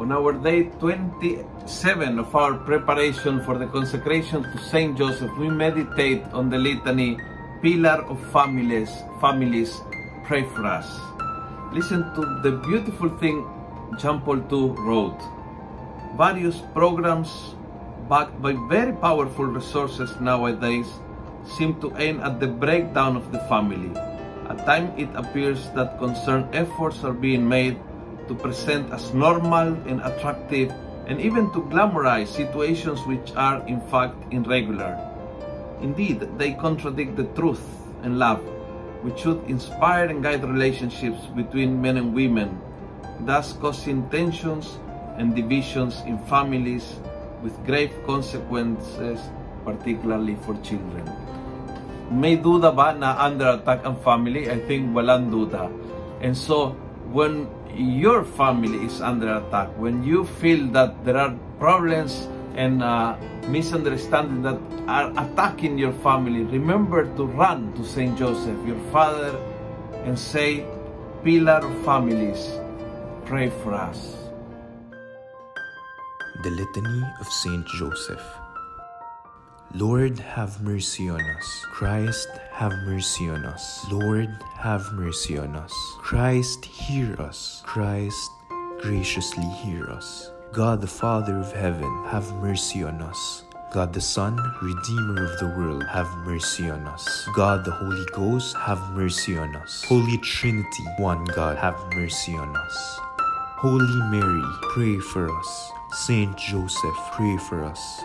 On our day 27 of our preparation for the consecration to Saint Joseph, we meditate on the litany Pillar of Families, Families, pray for us. Listen to the beautiful thing Jean Paul II wrote. Various programs backed by very powerful resources nowadays seem to aim at the breakdown of the family. At times it appears that concerned efforts are being made to present as normal and attractive and even to glamorize situations which are in fact irregular. Indeed, they contradict the truth and love, which should inspire and guide relationships between men and women, thus causing tensions and divisions in families with grave consequences, particularly for children. May duda ba na under attack ang family? I think walang duda. And so, when your family is under attack, when you feel that there are problems and uh, misunderstanding that are attacking your family, remember to run to Saint Joseph, your father, and say, Pillar of families, pray for us. The Litany of Saint Joseph. Lord, have mercy on us. Christ, have mercy on us. Lord, have mercy on us. Christ, hear us. Christ, graciously hear us. God the Father of heaven, have mercy on us. God the Son, Redeemer of the world, have mercy on us. God the Holy Ghost, have mercy on us. Holy Trinity, one God, have mercy on us. Holy Mary, pray for us. Saint Joseph, pray for us.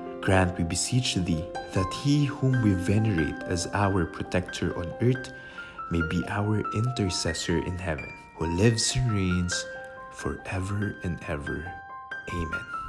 grant, we beseech thee, that he whom we venerate as our protector on earth may be our intercessor in heaven, who lives and reigns forever and ever. Amen.